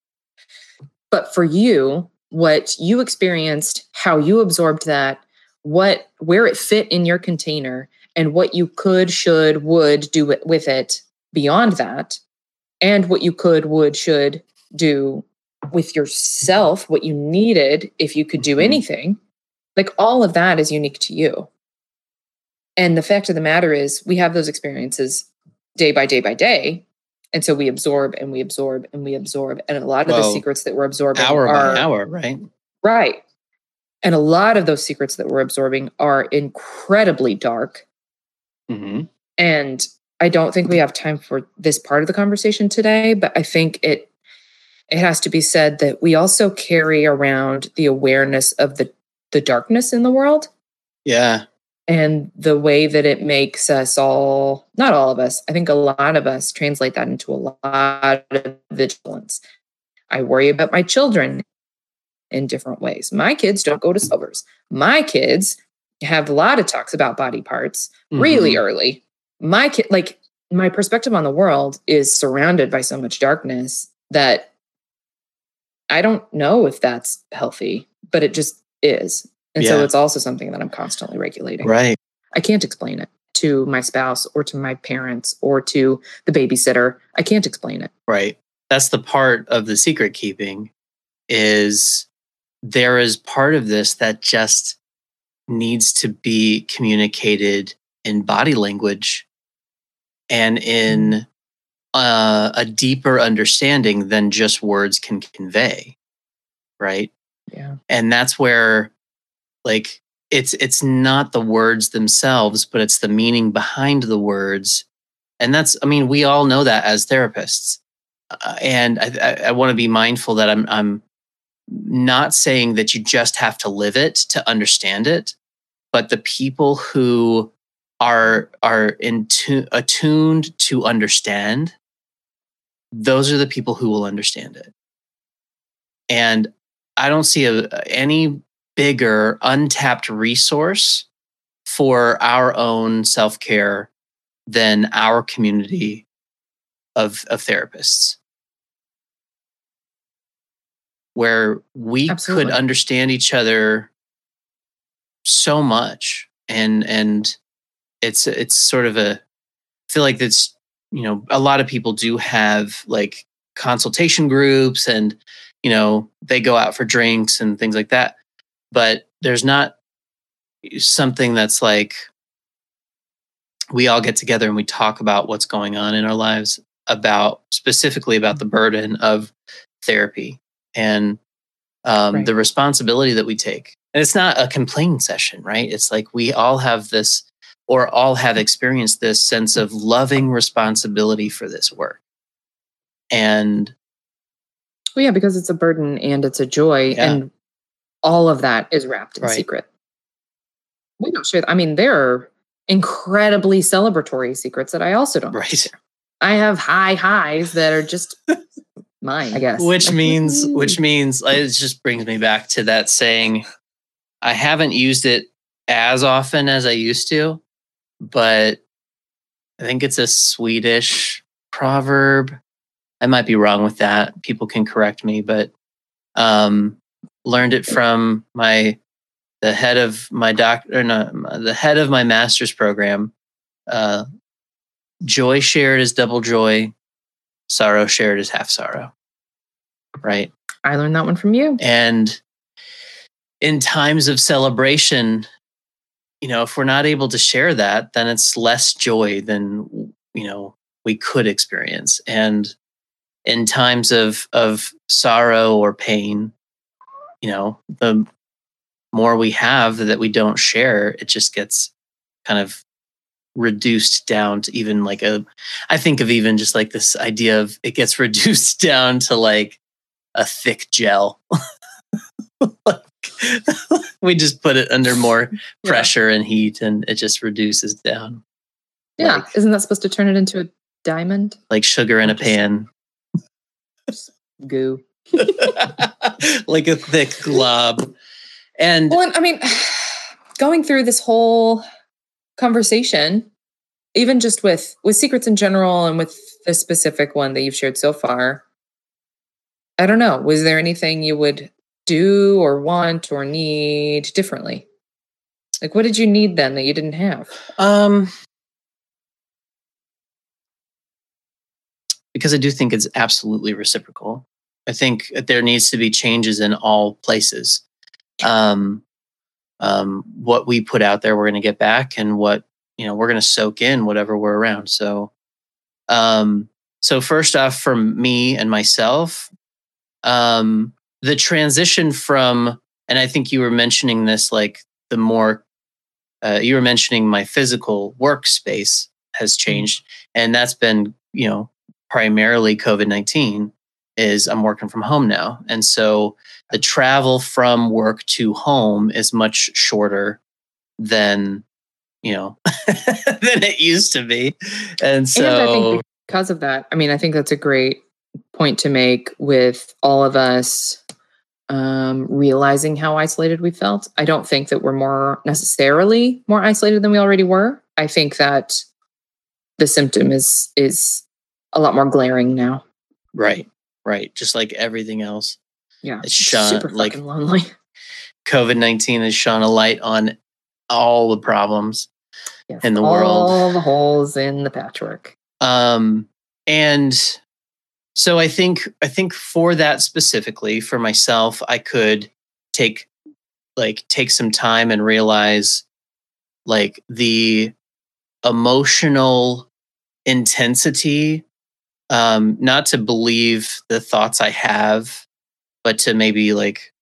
But for you, what you experienced, how you absorbed that, what where it fit in your container and what you could, should, would do with it beyond that, and what you could, would, should do with yourself, what you needed if you could do mm-hmm. anything, like all of that is unique to you. And the fact of the matter is, we have those experiences day by day by day. And so we absorb and we absorb and we absorb. And a lot of well, the secrets that we're absorbing hour are, by hour, right? Right. And a lot of those secrets that we're absorbing are incredibly dark. Mm-hmm. And I don't think we have time for this part of the conversation today, but I think it it has to be said that we also carry around the awareness of the the darkness in the world. Yeah and the way that it makes us all not all of us i think a lot of us translate that into a lot of vigilance i worry about my children in different ways my kids don't go to silvers my kids have a lot of talks about body parts mm-hmm. really early my kid like my perspective on the world is surrounded by so much darkness that i don't know if that's healthy but it just is and yeah. so it's also something that I'm constantly regulating. Right. I can't explain it to my spouse or to my parents or to the babysitter. I can't explain it. Right. That's the part of the secret keeping is there is part of this that just needs to be communicated in body language and in mm-hmm. uh, a deeper understanding than just words can convey right? Yeah. And that's where like it's it's not the words themselves but it's the meaning behind the words. And that's i mean we all know that as therapists. Uh, and i, I, I want to be mindful that i'm i'm not saying that you just have to live it to understand it but the people who are are attuned to understand those are the people who will understand it. And i don't see a, any bigger untapped resource for our own self-care than our community of, of therapists where we Absolutely. could understand each other so much. And and it's it's sort of a I feel like that's you know a lot of people do have like consultation groups and you know they go out for drinks and things like that. But there's not something that's like we all get together and we talk about what's going on in our lives about specifically about the burden of therapy and um, right. the responsibility that we take and it's not a complaint session right it's like we all have this or all have experienced this sense of loving responsibility for this work and well yeah because it's a burden and it's a joy yeah. and all of that is wrapped in right. secret. We don't share. I mean, there are incredibly celebratory secrets that I also don't. Right. I have high highs that are just mine, I guess. Which means, which means, it just brings me back to that saying. I haven't used it as often as I used to, but I think it's a Swedish proverb. I might be wrong with that. People can correct me, but um, learned it from my the head of my doctor, no, the head of my master's program. Uh, joy shared is double joy, sorrow shared is half sorrow. Right. I learned that one from you. And in times of celebration, you know, if we're not able to share that, then it's less joy than, you know, we could experience. And in times of of sorrow or pain, you know, the more we have that we don't share, it just gets kind of reduced down to even like a I think of even just like this idea of it gets reduced down to like a thick gel. like, we just put it under more pressure yeah. and heat and it just reduces down. Yeah. Like, Isn't that supposed to turn it into a diamond? Like sugar in a pan. Goo. like a thick glob. And well, I mean, going through this whole conversation, even just with with secrets in general and with the specific one that you've shared so far, I don't know. Was there anything you would do or want or need differently? Like what did you need then that you didn't have? Um because I do think it's absolutely reciprocal. I think there needs to be changes in all places. Um, um, what we put out there, we're going to get back, and what you know, we're going to soak in whatever we're around. So, um, so first off, from me and myself, um, the transition from, and I think you were mentioning this, like the more uh, you were mentioning my physical workspace has mm-hmm. changed, and that's been you know primarily COVID nineteen is I'm working from home now. And so the travel from work to home is much shorter than, you know, than it used to be. And so and I think because of that, I mean, I think that's a great point to make with all of us um, realizing how isolated we felt. I don't think that we're more necessarily more isolated than we already were. I think that the symptom is is a lot more glaring now. Right right? Just like everything else. Yeah. It's shone super like lonely. COVID 19 has shone a light on all the problems yes, in the all world. All the holes in the patchwork. Um, and so I think I think for that specifically, for myself, I could take like take some time and realize like the emotional intensity um, not to believe the thoughts I have, but to maybe like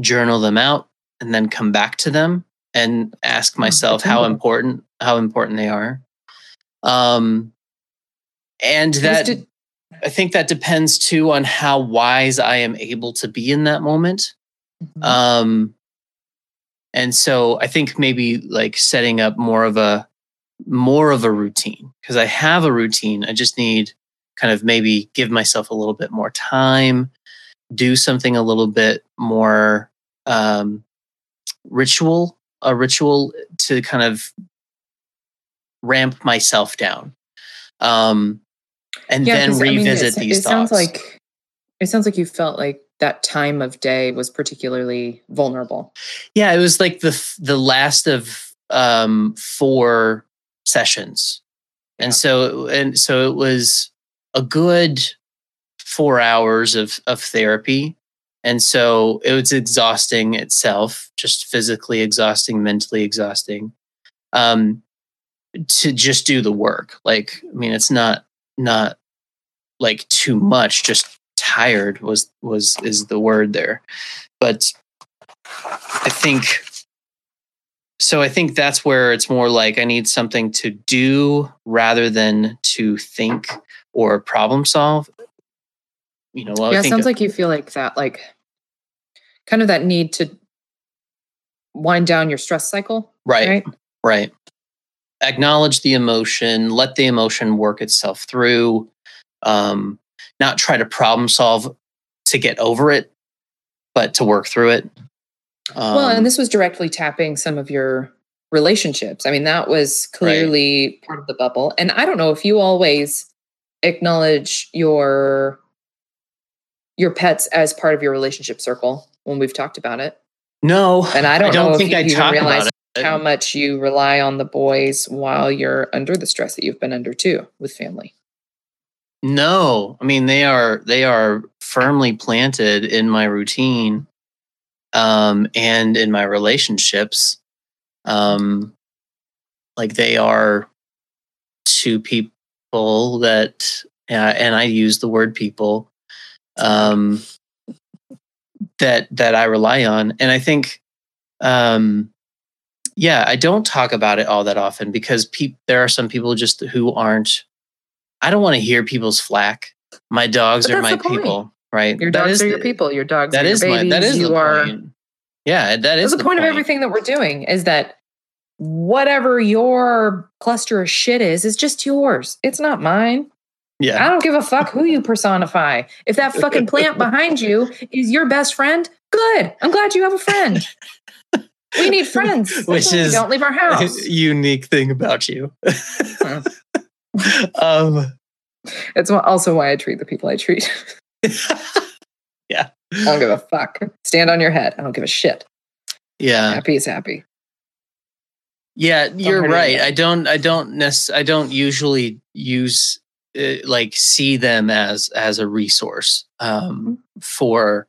journal them out and then come back to them and ask oh, myself how important how important they are. Um, and that I think that depends too on how wise I am able to be in that moment. Mm-hmm. Um, and so I think maybe like setting up more of a more of a routine because I have a routine. I just need kind of maybe give myself a little bit more time, do something a little bit more um, ritual, a ritual to kind of ramp myself down. Um, and yeah, then revisit I mean, these it thoughts. Sounds like it sounds like you felt like that time of day was particularly vulnerable. Yeah, it was like the the last of um, four sessions, yeah. and so and so it was a good four hours of of therapy. And so it was exhausting itself just physically exhausting mentally exhausting um to just do the work. Like i mean it's not not like too much just tired was was is the word there. But i think so i think that's where it's more like i need something to do rather than to think or problem solve. You know well, yeah it sounds of, like you feel like that like kind of that need to wind down your stress cycle right right, right. acknowledge the emotion let the emotion work itself through um not try to problem solve to get over it but to work through it um, well and this was directly tapping some of your relationships i mean that was clearly right. part of the bubble and i don't know if you always acknowledge your your pets as part of your relationship circle when we've talked about it. No, and I don't, I don't know think if you I even realize how much you rely on the boys while you're under the stress that you've been under too with family. No, I mean they are they are firmly planted in my routine. Um, and in my relationships, um, like they are two people that, uh, and I use the word people, um, that that I rely on, and I think, um, yeah, I don't talk about it all that often because pe- there are some people just who aren't. I don't want to hear people's flack. My dogs But are my people. point. Right? Your That dogs is are your people. Your dogs That are is your my babies. that is you the are. point. Yeah, that is That's the, point, of everything that we're doing is that whatever your cluster of shit is, is just yours. It's not mine. Yeah, I don't give a fuck who you personify. If that fucking plant behind you is your best friend, good. I'm glad you have a friend. We need friends. That's Which is- don't leave our house. unique thing about you. um, It's also why I treat the people I treat. yeah, I don't give a fuck. Stand on your head. I don't give a shit. yeah, Happy is happy. yeah. You're right. I don't. I don't. Nec- I don't usually use uh, like see them as as a resource um, for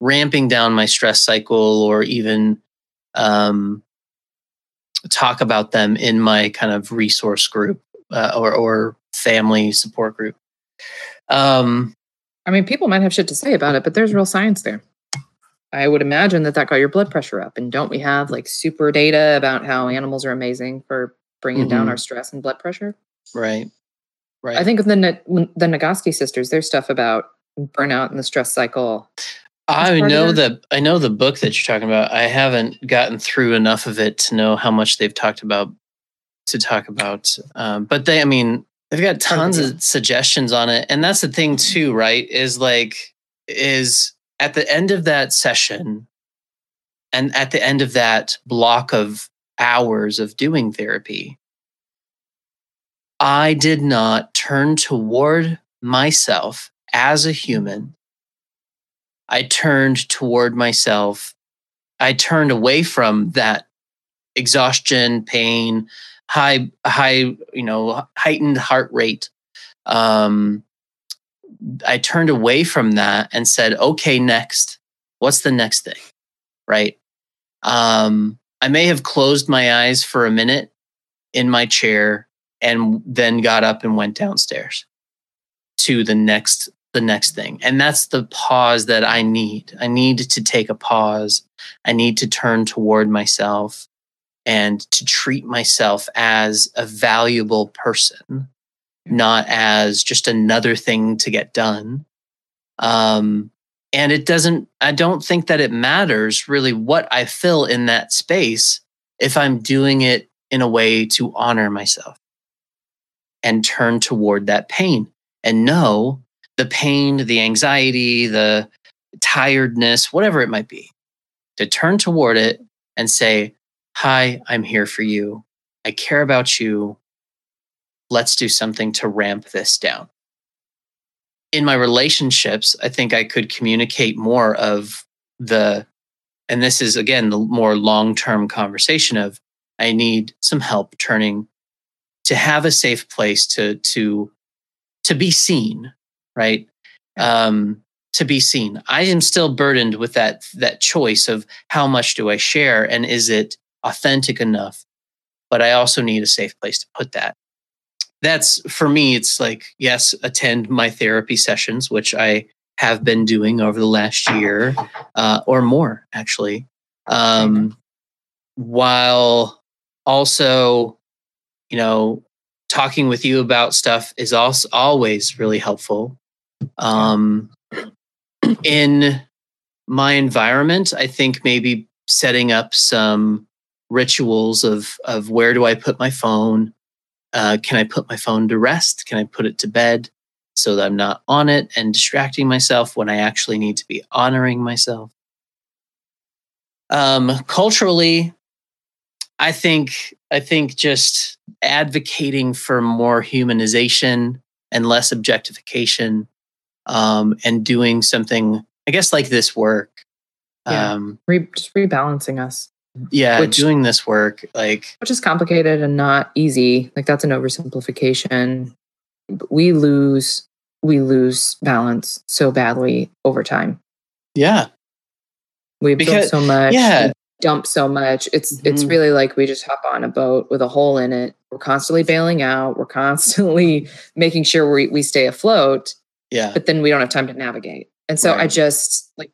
ramping down my stress cycle or even um, talk about them in my kind of resource group uh, or or family support group. Um, I mean, people might have shit to say about it, but there's real science there. I would imagine that that got your blood pressure up. And don't we have like super data about how animals are amazing for bringing down Mhm. our stress and blood pressure? right. Right. I think of the Na- the Nagoski sisters. There's stuff about burnout and the stress cycle. I know their- the I know the book that you're talking about. I haven't gotten through enough of it to know how much they've talked about to talk about. Um, but they, I mean, they've got tons of suggestions on it, and that's the thing too, right? Is like is at the end of that session, and at the end of that block of hours of doing therapy, I did not turn toward myself as a human. I turned toward myself. I turned away from that exhaustion, pain, high, high, you know, heightened heart rate. Um, I turned away from that and said, okay, next, what's the next thing? Right. Um, I may have closed my eyes for a minute in my chair and then got up and went downstairs to the next the next thing and that's the pause that i need i need to take a pause i need to turn toward myself and to treat myself as a valuable person not as just another thing to get done. Um and it doesn't i don't think that it matters really what i fill in that space if i'm doing it in a way to honor myself and turn toward that pain and know the pain, the anxiety, the tiredness, whatever it might be, to turn toward it and say, Hi, I'm here for you. I care about you. Let's do something to ramp this down. In my relationships, I think I could communicate more of the, and this is again the more long term conversation of, I need some help turning to have a safe place to to to be seen right um to be seen i am still burdened with that that choice of how much do i share and is it authentic enough but i also need a safe place to put that. That's for me it's like yes attend my therapy sessions which i have been doing over the last year uh, or more actually. Um, while also you know talking with you about stuff is also always really helpful. Um in my environment i think maybe setting up some rituals of of where do i put my phone uh, can i put my phone to rest can i put it to bed so that i'm not on it and distracting myself when i actually need to be honoring myself um culturally I think I think just advocating for more humanization and less objectification, um, and doing something, I guess, like this work. Yeah. Um, Re- just rebalancing us, yeah, Which- doing this work, like which is complicated and not easy. Like that's an oversimplification. We lose we lose balance so badly over time. yeah, We Because- so much. yeah. we dump so much. It's it's Mhm. really like we just hop on a boat with a hole in it. We're constantly bailing out. We're constantly making sure we we stay afloat, Yeah. but then we don't have time to navigate. And so I just like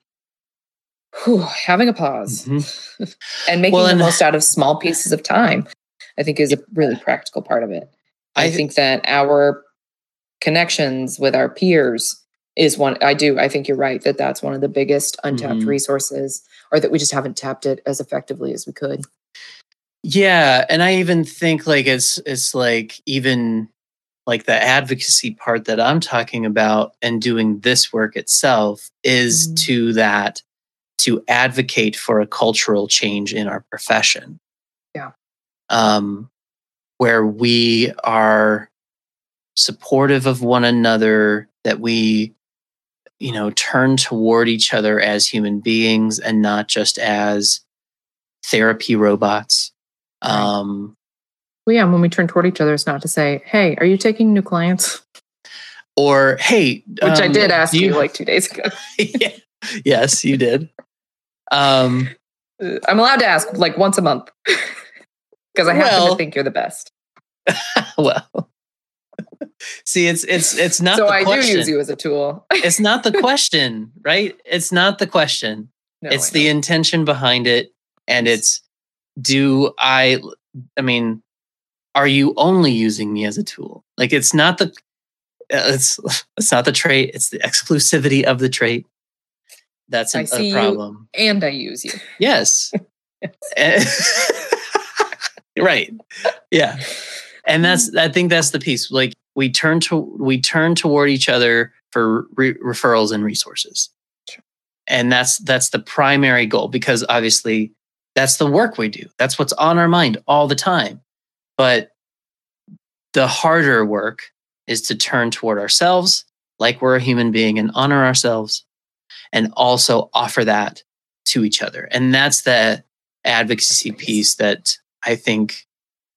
whew, having a pause Mhm. and making Well, the most out of small pieces of time, I think is a really practical part of it. I, I- think that our connections with our peers is one I do I think you're right that that's one of the biggest untapped Mhm. resources or that we just haven't tapped it as effectively as we could. Yeah, and I even think like it's it's like even like the advocacy part that I'm talking about and doing this work itself is Mhm. to that to advocate for a cultural change in our profession. Yeah. Um where we are supportive of one another that we you know turn toward each other as human beings and not just as therapy robots Right. um Well, yeah, when we turn toward each other, it's not to say, "Hey, are you taking new clients?" or hey Which I um, did ask do you, like two days ago. Yeah. yes you did um I'm allowed to ask like once a month. Because I happen Well- to think you're the best. well. See it's it's it's not so the I question do use you as a tool. it's not the question right? It's not the question. No, it's the intention behind it and it's do i i mean are you only using me as a tool? Like it's not the uh, it's it's not the trait it's the exclusivity of the trait that's I a, see a you. problem. and I use you. yes. Eh, right. Yeah. And that's i think that's the piece like we turn to we turn toward each other for re- referrals and resources. Sure. and that's that's the primary goal because obviously that's the work we do. That's what's on our mind all the time. But the harder work is to turn toward ourselves like we're a human being and honor ourselves and also offer that to each other. And that's the advocacy piece that i think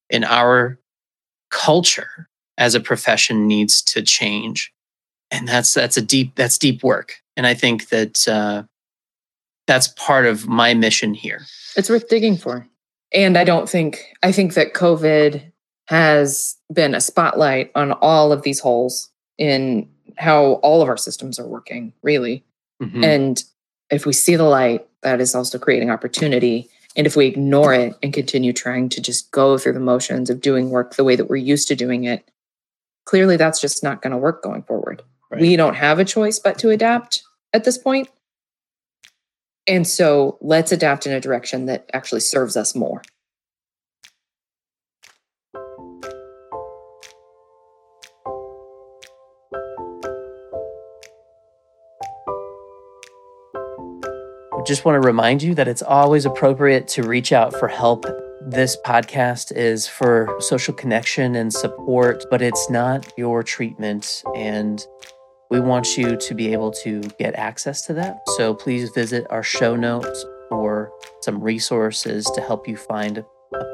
in our culture as a profession needs to change. And that's that's a deep that's deep work. And i think that uh, that's part of my mission here. It's worth digging for. And I don't think, I think that COVID has been a spotlight on all of these holes in how all of our systems are working, really. Mhm. And if we see the light, that is also creating opportunity. And if we ignore it and continue trying to just go through the motions of doing work the way that we're used to doing it, clearly that's just not going to work going forward. Right. We don't have a choice but to adapt at this point. And so let's adapt in a direction that actually serves us more. Just want to remind you that it's always appropriate to reach out for help. This podcast is for social connection and support, but it's not your treatment. And we want you to be able to get access to that. So please visit our show notes for some resources to help you find a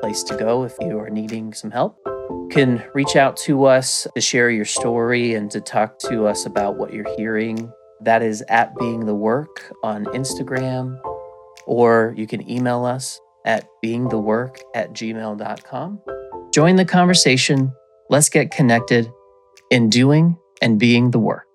place to go if you are needing some help. You can reach out to us to share your story and to talk to us about what you're hearing that is at Being the Work on Instagram, or you can email us at beingthework at gmail.com. Join the conversation. Let's get connected in doing and being the work.